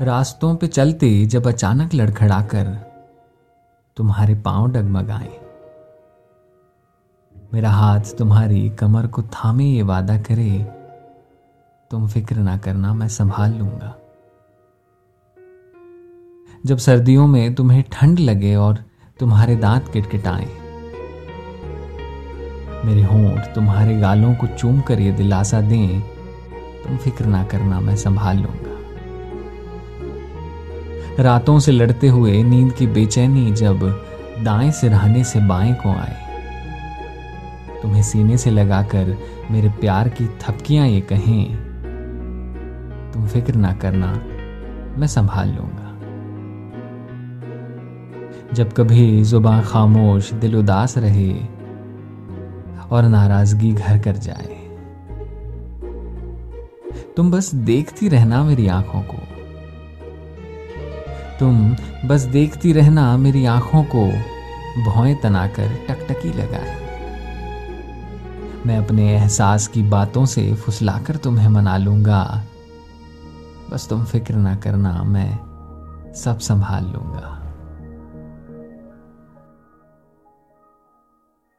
रास्तों पे चलते जब अचानक लड़खड़ाकर तुम्हारे पाँव डगमगाए। मेरा हाथ तुम्हारी कमर को थामे ये वादा करे, तुम फ़िक्र ना करना, मैं संभाल लूँगा। जब सर्दियों में तुम्हें ठंड लगे और तुम्हारे दांत किटकिटाएँ, मेरे होंठ तुम्हारे गालों को चूम कर ये दिलासा दें, तुम फ़िक्र ना करना, मैं संभाल लूँगा। रातों से लड़ते हुए नींद की बेचैनी जब दाएँ सिरहाने से बाएँ को आए। तुम्हें सीने से लगाकर मेरे प्यार की थपकियाँ ये कहें, तुम फ़िक्र ना करना, मैं संभाल लूँगा। जब कभी ज़ुबान खामोश, दिल उदास रहे और नाराज़गी घर कर जाए, तुम बस देखती रहना मेरी आँखों को। तुम बस देखती रहना मेरी आँखों को भौएँ तनाकर टकटकी लगाए। मैं अपने एहसास की बातों से फुसलाकर तुम्हें मना लूँगा। बस तुम फ़िक्र ना करना, मैं सब संभाल लूँगा।